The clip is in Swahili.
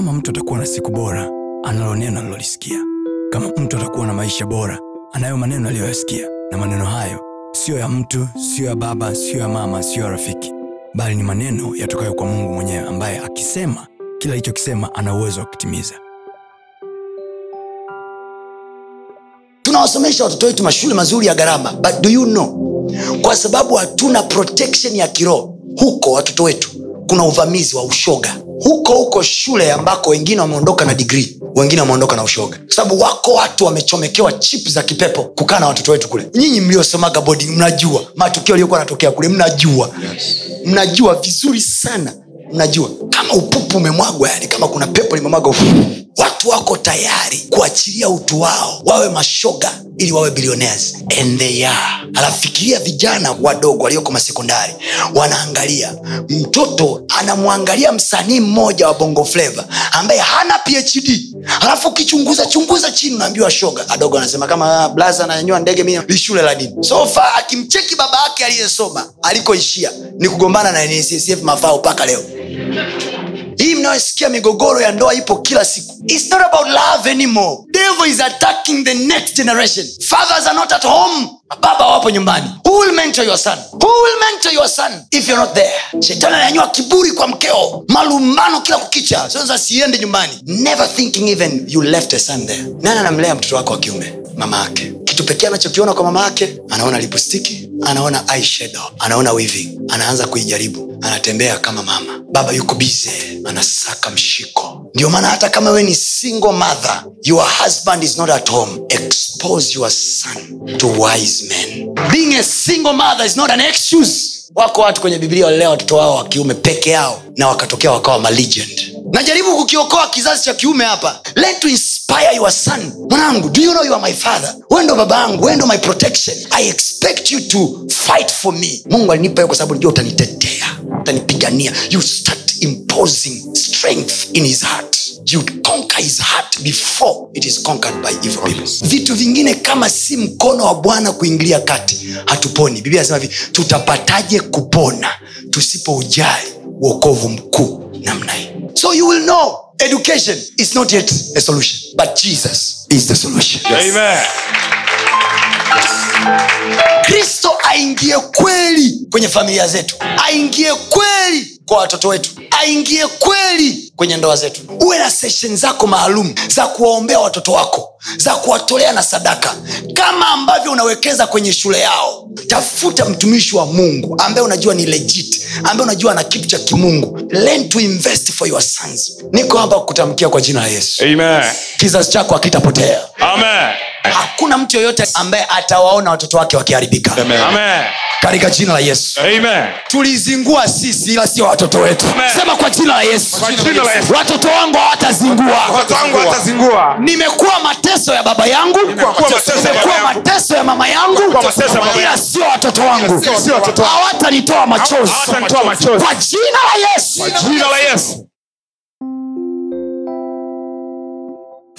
kama mtu atakuwa na siku bora analo neno alilolisikia kama mtu atakuwa na maisha bora anayo maneno aliyoyasikia. Na maneno hayo siyo ya mtu siyo ya baba siyo ya mama siyo ya rafiki. Bali ni maneno yatokayo kwa mungu mwenyewe ambaye akisema kila alichokisema ana uwezo wa kutimiza. Tunawasomesha watoto wetu mashule mazuri ya gharama but do you know? Kwa sababu hatuna protection ya kiroho huko watoto wetu kuna uvamizi wa ushoga huko huko shule ambako wengine wameondoka na digrii wengine wameondoka na ushoga. Kwa sababu wako watu wamechomekewa chip za kipepo kukaa na watoto wetu kule. Nyinyi mliosomaga bodi mnajua. Matukio aliyokuwa anatokea kule mnajua. Mnajua vizuri sana. Mnajua. Kama upupu umemwagwa yani kama kuna pepo limemwaga upupu watu wako tayari kuachilia utu wao wawe mashoga ili wawe billionaires and they are. Alafikiria vijana wadogo walioko masekondari wanaangalia mtoto anamwangalia msanii mmoja wa bongo fleva ambaye hana phd alafu ukichunguza chunguza chini unaambiwa shoga. Adogo anasema kama blaza ananyanyua ndege mi ni shule la dini. Sofa akimcheki baba yake aliyesoma alikoishia ni kugombana na nccf mafao mpaka leo hii mnayosikia migogoro ya ndoa ipo kila siku It's not about love. Devil is attacking the next generation. Fathers are not at home. Baba wapo nyumbani. Who will mentor your son? Who will mentor your son if you're not there? Shetani ananyanyua kiburi kwa mkeo, malumbano kila kukicha. Sasa siende nyumbani. Never thinking even you left a son there. Nani anamlea mtoto wako wa kiume? Mama yake. Kitu pekee anachokiona kwa mama yake, anaona lipstiki, anaona eyeshadow, anaona weaving, anaanza kuijaribu, anatembea kama mama. Baba yuko bize, anasaka mshiko. Ndio maana hata kama we ni single mother, your husband is not at home. Expose your son to wise men. Being a single mother is not an excuse. Wako watu kwenye Biblia walilea watoto wao wa kiume peke yao na wakatokea wakawa malegend. Najaribu kukiokoa kizazi cha kiume hapa. let inspire your son. Mwanangu, do you know you are my father? wendo baba yangu, wendo my protection. I expect you to fight for me. Mungu alinipa hiyo kwa sababu najua utanitetea, utanipigania. You start imposing strength in his heart. You conquer his heart before it is conquered by evil people. Vitu vingine kama si mkono wa Bwana kuingilia kati, hatuponi. Biblia inasema hivi, tutapataje kupona tusipoujali wokovu mkuu namna hii? So you will know education is not yet a solution, but Jesus is the solution. Amen. kristo aingie kweli kwenye familia zetu aingie kweli kwa watoto wetu. Aingie kweli kwenye ndoa zetu. Uwe na seshen zako maalum za kuwaombea watoto wako za kuwatolea na sadaka. Kama ambavyo unawekeza kwenye shule yao tafuta mtumishi wa mungu ambaye unajua ni legit ambaye unajua ana kitu cha kimungu. Learn to invest for your sons. Niko hapa kutamkia kwa jina la yesu. Amen. kizazi chako hakitapotea. Amen. Hakuna mtu yoyote ambaye atawaona watoto wake wakiharibika katika jina la yesu Amen. tulizingua sisi ila sio watoto wetu Amen. sema kwa jina la yesu Kwa jina la Yesu. watoto wangu hawatazingua Watoto wangu watazingua. nimekuwa mateso ya baba yangu Nimekuwa mateso ya baba nimekuwa yangu. mateso ya mama yangu ila sio watoto wangu Sio- sio watoto wangu. hawatanitoa machozi Hawatanitoa machozi. kwa jina la yesu